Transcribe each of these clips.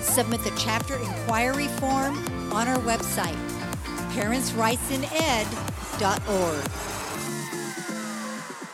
Submit the chapter inquiry form on our website, parentsrightsined.org.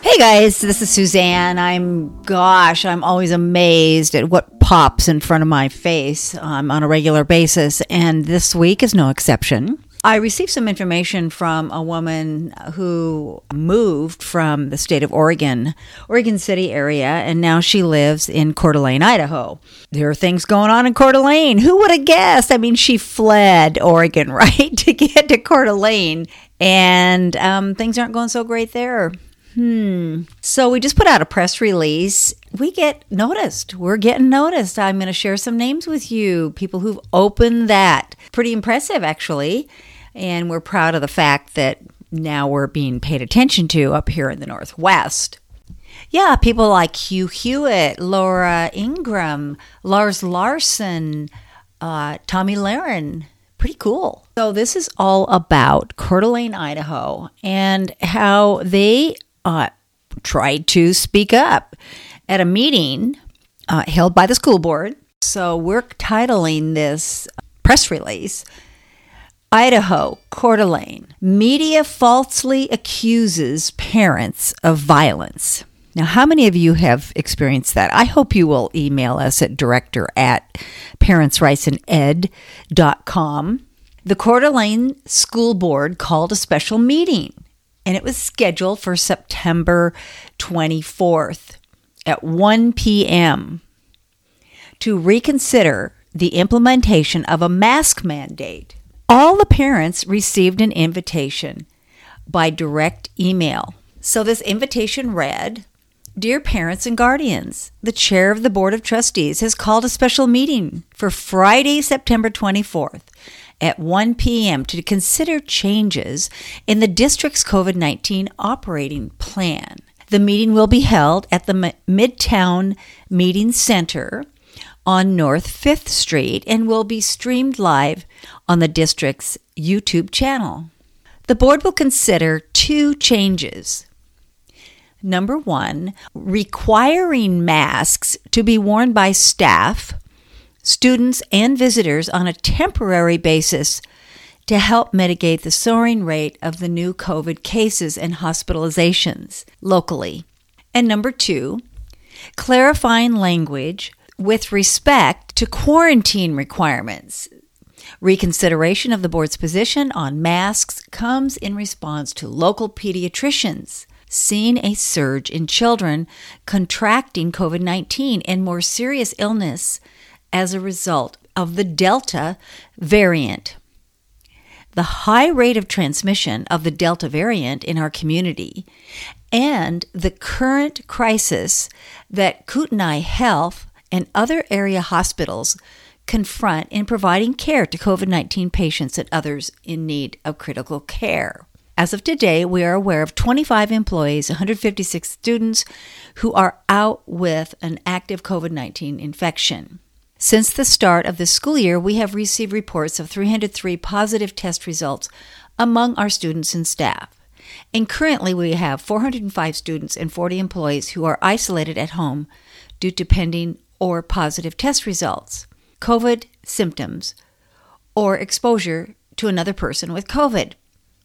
Hey guys, this is Suzanne. I'm, gosh, I'm always amazed at what pops in front of my face um, on a regular basis, and this week is no exception. I received some information from a woman who moved from the state of Oregon, Oregon City area, and now she lives in Coeur d'Alene, Idaho. There are things going on in Coeur d'Alene. Who would have guessed? I mean, she fled Oregon, right, to get to Coeur d'Alene, and um, things aren't going so great there. Hmm. So we just put out a press release. We get noticed. We're getting noticed. I'm going to share some names with you, people who've opened that. Pretty impressive, actually. And we're proud of the fact that now we're being paid attention to up here in the Northwest. Yeah, people like Hugh Hewitt, Laura Ingraham, Lars Larson, uh, Tomi Lahren. Pretty cool. So, this is all about Coeur d'Alene, Idaho, and how they uh, tried to speak up at a meeting uh, held by the school board. So, we're titling this press release Idaho, Coeur d'Alene. Media falsely accuses parents of violence. Now, how many of you have experienced that? I hope you will email us at director at parentsrightsined.com. The Coeur d'Alene School Board called a special meeting, and it was scheduled for September 24th at 1 p.m. to reconsider the implementation of a mask mandate all the parents received an invitation by direct email. So this invitation read Dear parents and guardians, the chair of the Board of Trustees has called a special meeting for Friday, September 24th at 1 p.m. to consider changes in the district's COVID 19 operating plan. The meeting will be held at the Midtown Meeting Center on North 5th Street and will be streamed live on the district's YouTube channel. The board will consider two changes. Number one, requiring masks to be worn by staff, students, and visitors on a temporary basis to help mitigate the soaring rate of the new COVID cases and hospitalizations locally. And number two, clarifying language with respect to quarantine requirements. Reconsideration of the board's position on masks comes in response to local pediatricians seeing a surge in children contracting COVID 19 and more serious illness as a result of the Delta variant. The high rate of transmission of the Delta variant in our community and the current crisis that Kootenai Health and other area hospitals confront in providing care to COVID 19 patients and others in need of critical care. As of today, we are aware of 25 employees, 156 students who are out with an active COVID 19 infection. Since the start of the school year, we have received reports of 303 positive test results among our students and staff. And currently, we have 405 students and 40 employees who are isolated at home due to pending or positive test results, COVID symptoms, or exposure to another person with COVID.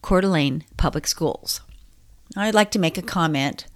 Coeur d'Alene Public Schools. I'd like to make a comment,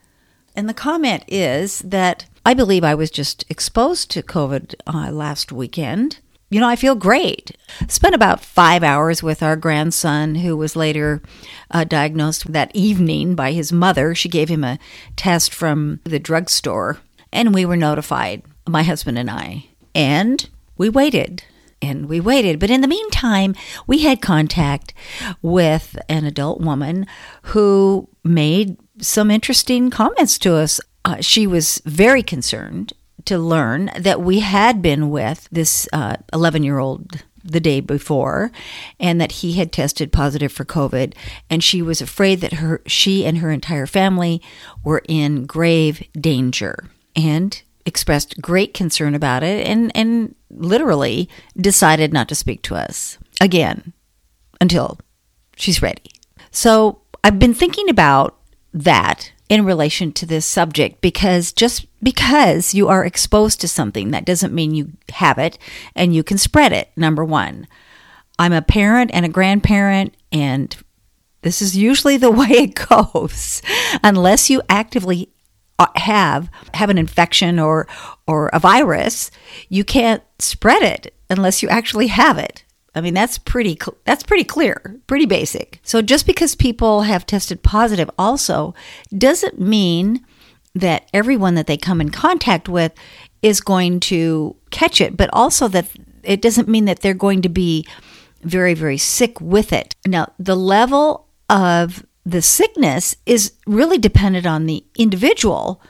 and the comment is that I believe I was just exposed to COVID uh, last weekend. you know, I feel great. Spent about five hours with our grandson, who was later uh, diagnosed that evening by his mother. She gave him a test from the drugstore, and we were notified, my husband and I. And we waited and we waited. But in the meantime, we had contact with an adult woman who made some interesting comments to us. Uh, she was very concerned to learn that we had been with this 11 uh, year old the day before and that he had tested positive for covid and she was afraid that her she and her entire family were in grave danger and expressed great concern about it and and literally decided not to speak to us again until she's ready so i've been thinking about that in relation to this subject because just because you are exposed to something, that doesn't mean you have it and you can spread it. Number one, I'm a parent and a grandparent, and this is usually the way it goes. Unless you actively Uh, have have an infection or or a virus, you can't spread it unless you actually have it. I mean, that's pretty that's pretty clear, pretty basic. So just because people have tested positive also doesn't mean that everyone that they come in contact with is going to catch it, but also that it doesn't mean that they're going to be very very sick with it. Now, the level of the sickness is really dependent on the individual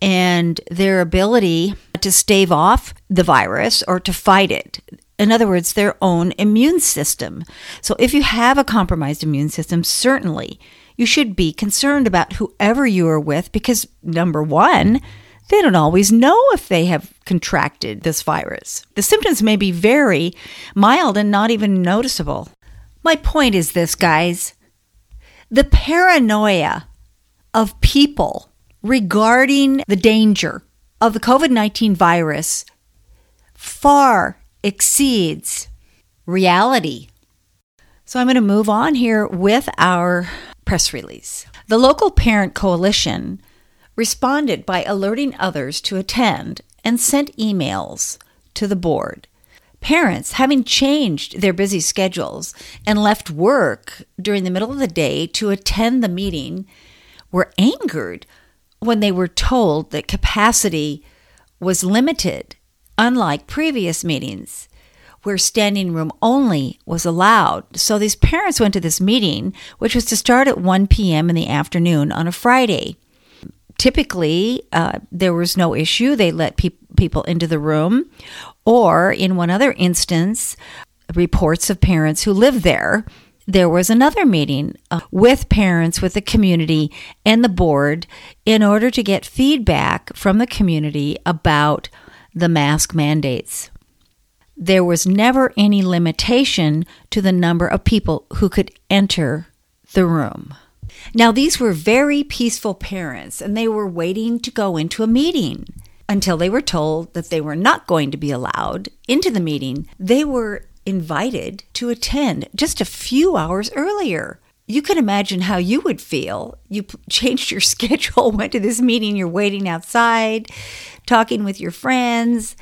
and their ability to stave off the virus or to fight it in other words, their own immune system. So if you have a compromised immune system, certainly you should be concerned about whoever you are with because, number one, they don't always know if they have contracted this virus. The symptoms may be very mild and not even noticeable. My point is this, guys the paranoia of people regarding the danger of the COVID 19 virus far exceeds reality. So I'm going to move on here with our press release. The local parent coalition responded by alerting others to attend and sent emails to the board. Parents, having changed their busy schedules and left work during the middle of the day to attend the meeting, were angered when they were told that capacity was limited unlike previous meetings where standing room only was allowed. So these parents went to this meeting, which was to start at 1 p.m. in the afternoon on a Friday. Typically, uh, there was no issue. They let pe- people into the room. Or, in one other instance, reports of parents who live there. There was another meeting uh, with parents, with the community, and the board in order to get feedback from the community about the mask mandates. There was never any limitation to the number of people who could enter the room. Now, these were very peaceful parents, and they were waiting to go into a meeting until they were told that they were not going to be allowed into the meeting. They were invited to attend just a few hours earlier. You can imagine how you would feel. You changed your schedule, went to this meeting, you're waiting outside talking with your friends,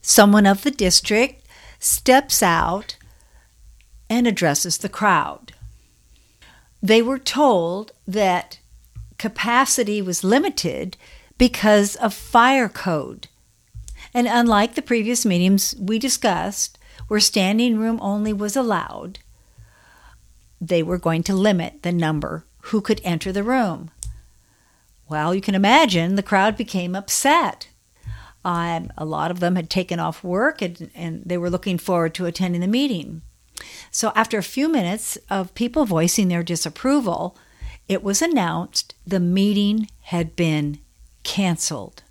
someone of the district steps out and addresses the crowd. They were told that capacity was limited because of fire code. And unlike the previous meetings we discussed, where standing room only was allowed, they were going to limit the number who could enter the room. Well, you can imagine the crowd became upset. Um, a lot of them had taken off work and, and they were looking forward to attending the meeting. So, after a few minutes of people voicing their disapproval, it was announced the meeting had been canceled.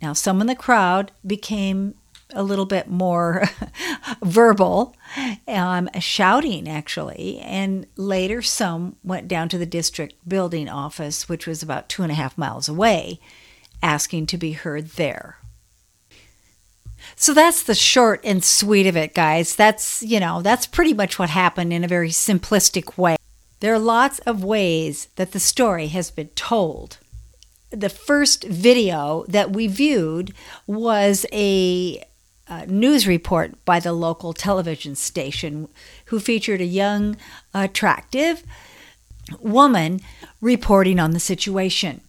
Now, some in the crowd became a little bit more verbal, um, shouting actually, and later some went down to the district building office, which was about two and a half miles away, asking to be heard there. So that's the short and sweet of it, guys. That's, you know, that's pretty much what happened in a very simplistic way. There are lots of ways that the story has been told. The first video that we viewed was a uh, news report by the local television station who featured a young, attractive woman reporting on the situation.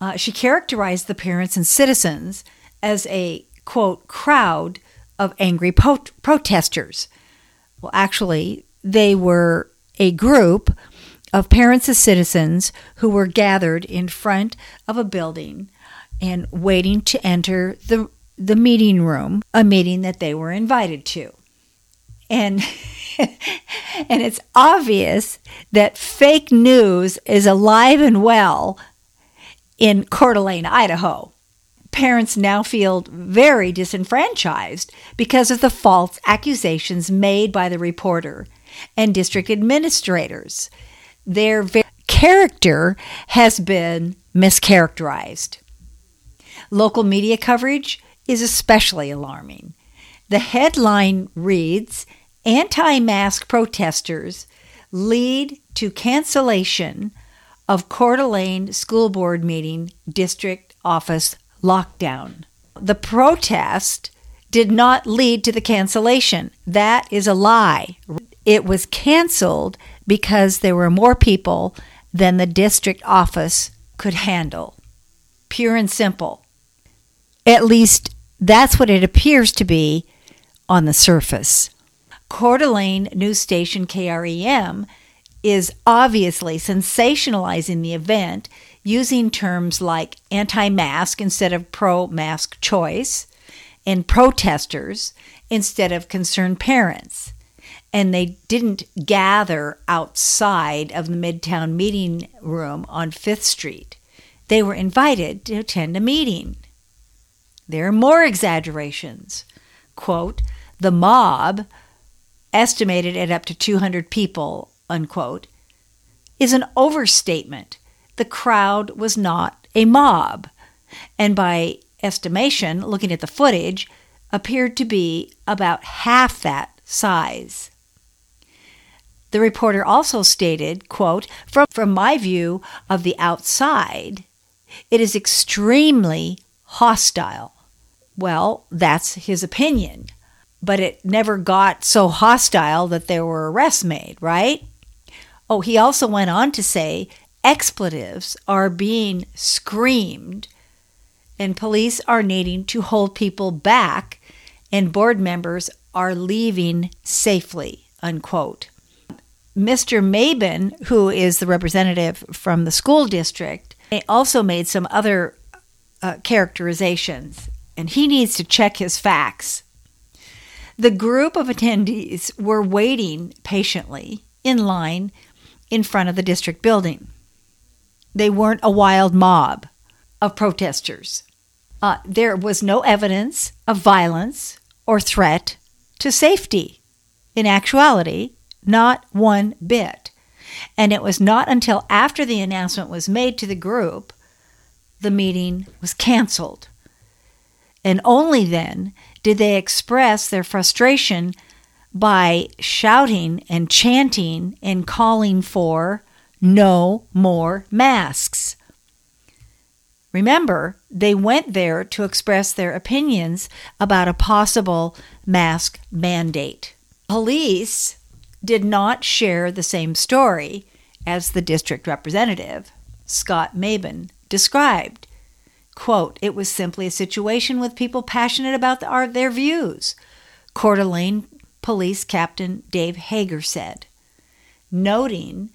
Uh, she characterized the parents and citizens as a quote crowd of angry po- protesters. Well, actually, they were a group of parents and citizens who were gathered in front of a building and waiting to enter the the meeting room, a meeting that they were invited to. And and it's obvious that fake news is alive and well in Coeur d'Alene, Idaho. Parents now feel very disenfranchised because of the false accusations made by the reporter and district administrators. Their character has been mischaracterized. Local media coverage is especially alarming. The headline reads Anti mask protesters lead to cancellation of Coeur d'Alene School Board meeting district office lockdown. The protest did not lead to the cancellation. That is a lie. It was canceled because there were more people than the district office could handle. Pure and simple. At least that's what it appears to be on the surface. Coeur d'Alene news station KREM is obviously sensationalizing the event using terms like anti mask instead of pro mask choice and protesters instead of concerned parents. And they didn't gather outside of the Midtown meeting room on Fifth Street. They were invited to attend a meeting. There are more exaggerations. Quote, the mob, estimated at up to 200 people, unquote, is an overstatement. The crowd was not a mob, and by estimation, looking at the footage, appeared to be about half that size. The reporter also stated, quote, from, from my view of the outside, it is extremely hostile. Well, that's his opinion. But it never got so hostile that there were arrests made, right? Oh, he also went on to say expletives are being screamed and police are needing to hold people back and board members are leaving safely, unquote. Mr. Maben, who is the representative from the school district, also made some other uh, characterizations and he needs to check his facts. The group of attendees were waiting patiently in line in front of the district building. They weren't a wild mob of protesters. Uh, there was no evidence of violence or threat to safety. In actuality, not one bit. And it was not until after the announcement was made to the group the meeting was canceled and only then did they express their frustration by shouting and chanting and calling for no more masks. Remember, they went there to express their opinions about a possible mask mandate. Police did not share the same story as the district representative, Scott Maben, described. Quote, it was simply a situation with people passionate about the, our, their views, Coeur d'Alene Police Captain Dave Hager said, noting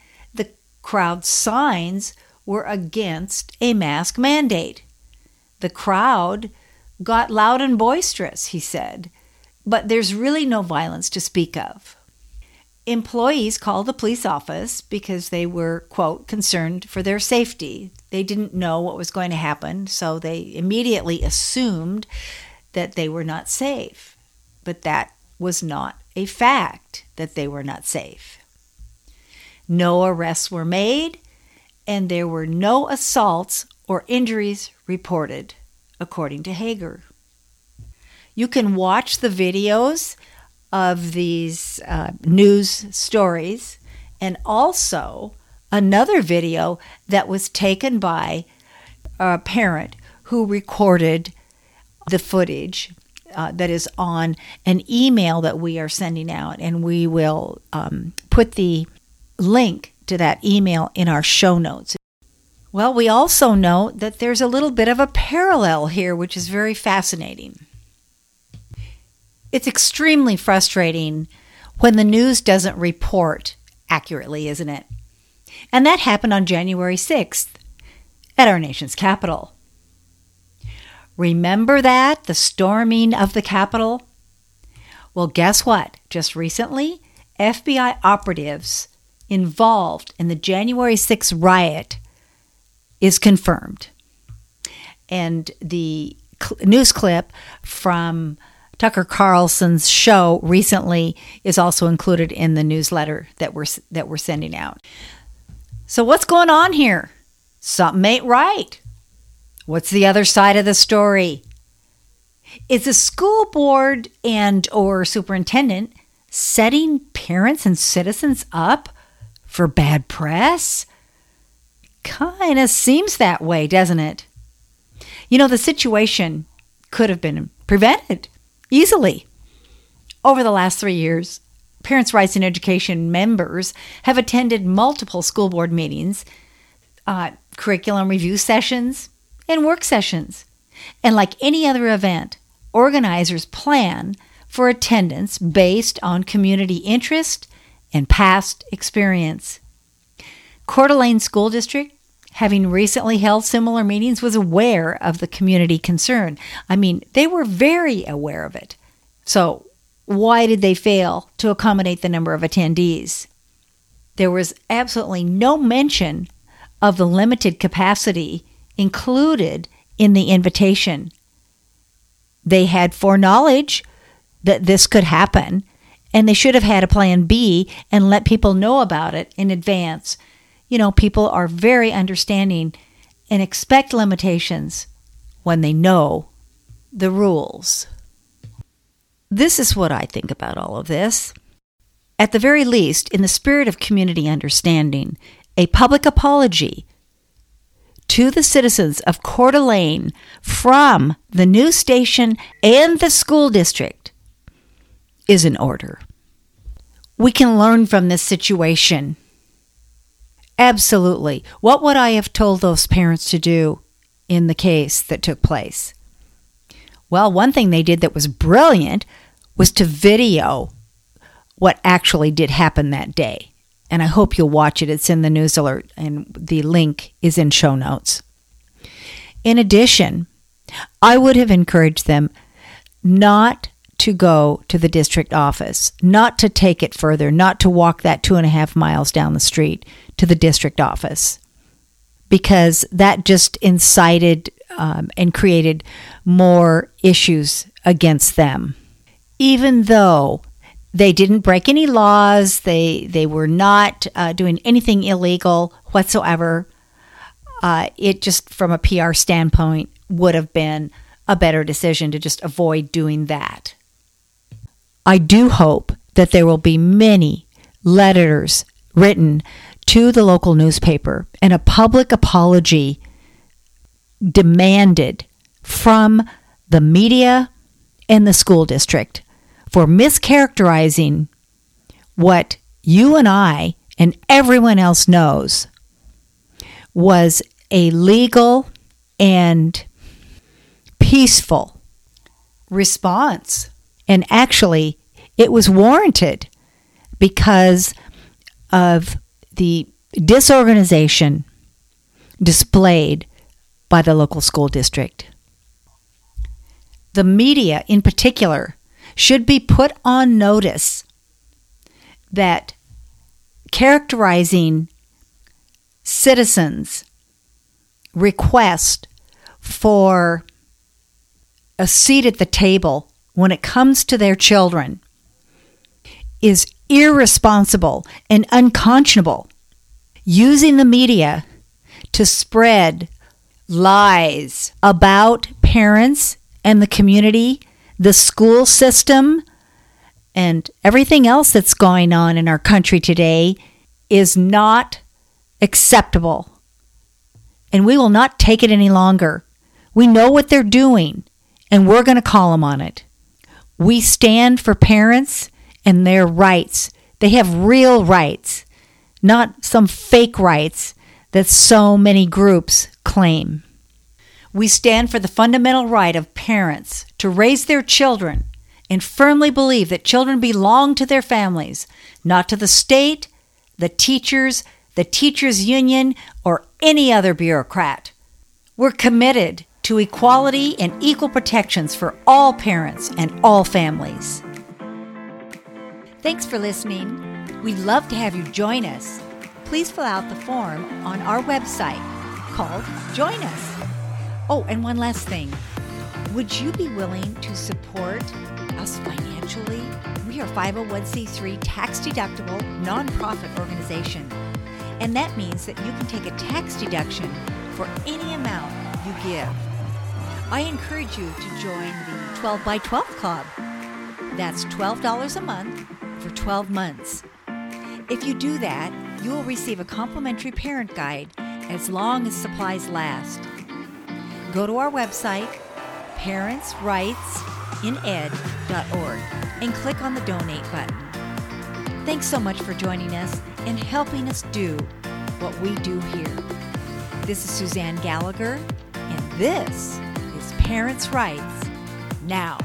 the crowd's signs were against a mask mandate. The crowd got loud and boisterous, he said, but there's really no violence to speak of employees called the police office because they were, quote, concerned for their safety. They didn't know what was going to happen, so they immediately assumed that they were not safe. But that was not a fact that they were not safe. No arrests were made, and there were no assaults or injuries reported, according to Hager. You can watch the videos of these uh, news stories and also another video that was taken by a parent who recorded the footage uh, that is on an email that we are sending out, and we will um, put the link to that email in our show notes. Well, we also know that there's a little bit of a parallel here, which is very fascinating. It's extremely frustrating when the news doesn't report accurately, isn't it? And that happened on January 6th at our nation's capital. Remember that? The storming of the Capitol? Well, guess what? Just recently, FBI operatives involved in the January 6th riot is confirmed. And the cl- news clip from Tucker Carlson's show recently is also included in the newsletter that we're that we're sending out. So what's going on here? Something ain't right. What's the other side of the story? Is the school board and or superintendent setting parents and citizens up for bad press? Kind of seems that way, doesn't it? You know, the situation could have been prevented easily. Over the last three years, Parents' Rights in Education members have attended multiple school board meetings, uh, curriculum review sessions, and work sessions. And like any other event, organizers plan for attendance based on community interest and past experience. Coeur d'Alene School District having recently held similar meetings, was aware of the community concern. I mean, they were very aware of it. So, why did they fail to accommodate the number of attendees? There was absolutely no mention of the limited capacity included in the invitation. They had foreknowledge that this could happen, and they should have had a plan B and let people know about it in advance you know, people are very understanding and expect limitations when they know the rules. This is what I think about all of this. At the very least, in the spirit of community understanding, a public apology to the citizens of Coeur d'Alene from the news station and the school district is in order. We can learn from this situation Absolutely. What would I have told those parents to do in the case that took place? Well, one thing they did that was brilliant was to video what actually did happen that day. And I hope you'll watch it. It's in the news alert, and the link is in show notes. In addition, I would have encouraged them not to go to the district office, not to take it further, not to walk that two and a half miles down the street to the district office, because that just incited um, and created more issues against them. Even though they didn't break any laws, they, they were not uh, doing anything illegal whatsoever. Uh, it just, from a PR standpoint, would have been a better decision to just avoid doing that. I do hope that there will be many letters written to the local newspaper and a public apology demanded from the media and the school district for mischaracterizing what you and I and everyone else knows was a legal and peaceful response and actually, it was warranted because of the disorganization displayed by the local school district. The media, in particular, should be put on notice that characterizing citizens' request for a seat at the table when it comes to their children is irresponsible and unconscionable, using the media to spread lies about parents and the community, the school system, and everything else that's going on in our country today is not acceptable. And we will not take it any longer. We know what they're doing, and we're going to call them on it. We stand for parents and their rights. They have real rights, not some fake rights that so many groups claim. We stand for the fundamental right of parents to raise their children and firmly believe that children belong to their families, not to the state, the teachers, the teachers' union, or any other bureaucrat. We're committed to equality and equal protections for all parents and all families. Thanks for listening. We'd love to have you join us. Please fill out the form on our website called Join Us. Oh, and one last thing. Would you be willing to support us financially? We are 501c3 tax deductible nonprofit organization. And that means that you can take a tax deduction for any amount you give. I encourage you to join the 12 by 12 club. That's $12 a month for 12 months. If you do that, you will receive a complimentary parent guide as long as supplies last. Go to our website, parentsrightsined.org, and click on the donate button. Thanks so much for joining us and helping us do what we do here. This is Suzanne Gallagher, and this is Parents' Rights Now.